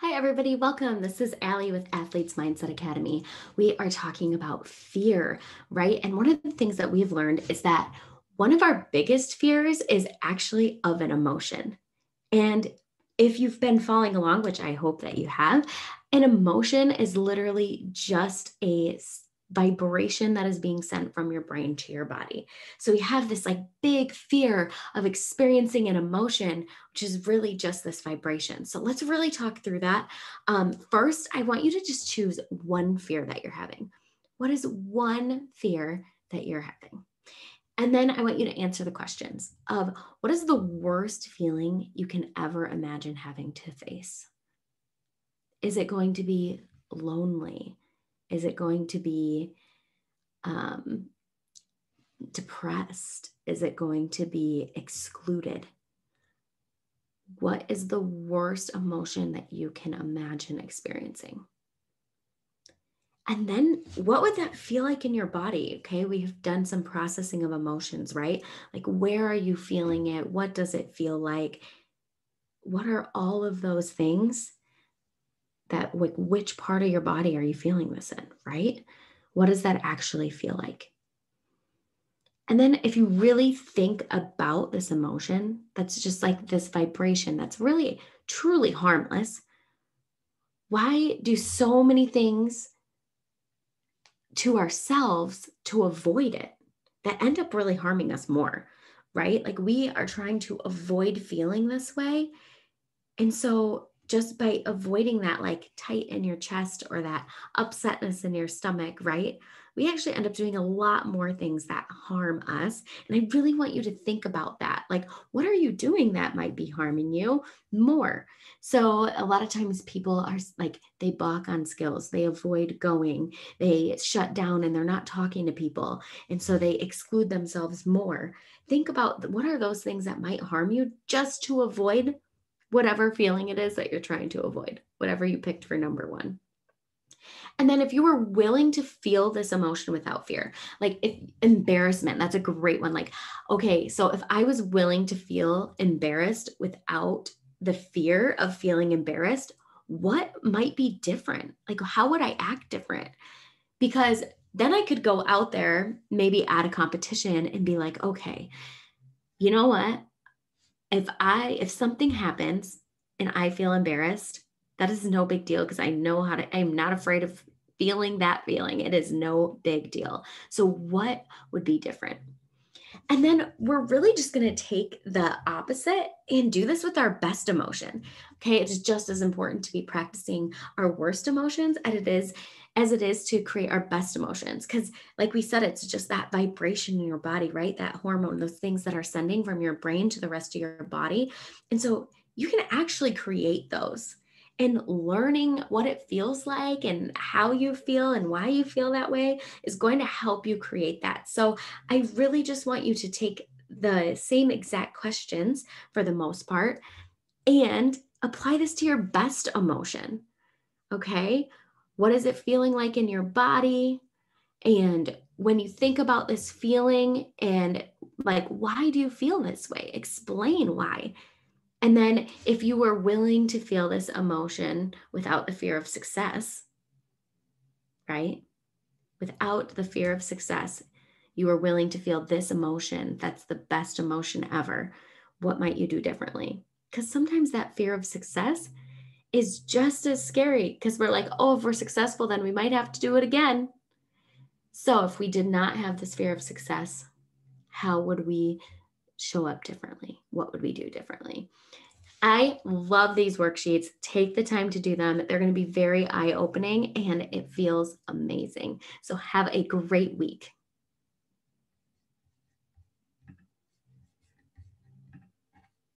Hi, everybody. Welcome. This is Allie with Athletes Mindset Academy. We are talking about fear, right? And one of the things that we've learned is that one of our biggest fears is actually of an emotion. And if you've been following along, which I hope that you have, an emotion is literally just a vibration that is being sent from your brain to your body. So we have this like big fear of experiencing an emotion, which is really just this vibration. So let's really talk through that. Um, first, I want you to just choose one fear that you're having. What is one fear that you're having? And then I want you to answer the questions of what is the worst feeling you can ever imagine having to face? Is it going to be lonely? Is it going to be um, depressed? Is it going to be excluded? What is the worst emotion that you can imagine experiencing? And then what would that feel like in your body? Okay, we've done some processing of emotions, right? Like, where are you feeling it? What does it feel like? What are all of those things? That like which part of your body are you feeling this in, right? What does that actually feel like? And then if you really think about this emotion, that's just like this vibration that's really truly harmless. Why do so many things to ourselves to avoid it that end up really harming us more, right? Like we are trying to avoid feeling this way. And so just by avoiding that like tight in your chest or that upsetness in your stomach, right? We actually end up doing a lot more things that harm us. And I really want you to think about that. Like, what are you doing that might be harming you more? So, a lot of times people are like, they balk on skills, they avoid going, they shut down and they're not talking to people. And so they exclude themselves more. Think about what are those things that might harm you just to avoid whatever feeling it is that you're trying to avoid, whatever you picked for number one. And then if you were willing to feel this emotion without fear, like if embarrassment, that's a great one. Like, okay, so if I was willing to feel embarrassed without the fear of feeling embarrassed, what might be different? Like, how would I act different? Because then I could go out there, maybe at a competition and be like, okay, you know what? If I if something happens and I feel embarrassed, that is no big deal because I know how to I'm not afraid of feeling that feeling. It is no big deal. So what would be different? And then we're really just going to take the opposite and do this with our best emotion. Okay, it's just as important to be practicing our worst emotions as it is as it is to create our best emotions. Because, like we said, it's just that vibration in your body, right? That hormone, those things that are sending from your brain to the rest of your body. And so you can actually create those. And learning what it feels like and how you feel and why you feel that way is going to help you create that. So, I really just want you to take the same exact questions for the most part and apply this to your best emotion. Okay. What is it feeling like in your body? And when you think about this feeling and like, why do you feel this way? Explain why. And then if you were willing to feel this emotion without the fear of success, right? Without the fear of success, you are willing to feel this emotion. That's the best emotion ever. What might you do differently? Because sometimes that fear of success is just as scary because we're like, oh, if we're successful, then we might have to do it again. So, if we did not have this fear of success, how would we show up differently? What would we do differently? I love these worksheets. Take the time to do them. They're going to be very eye opening and it feels amazing. So, have a great week.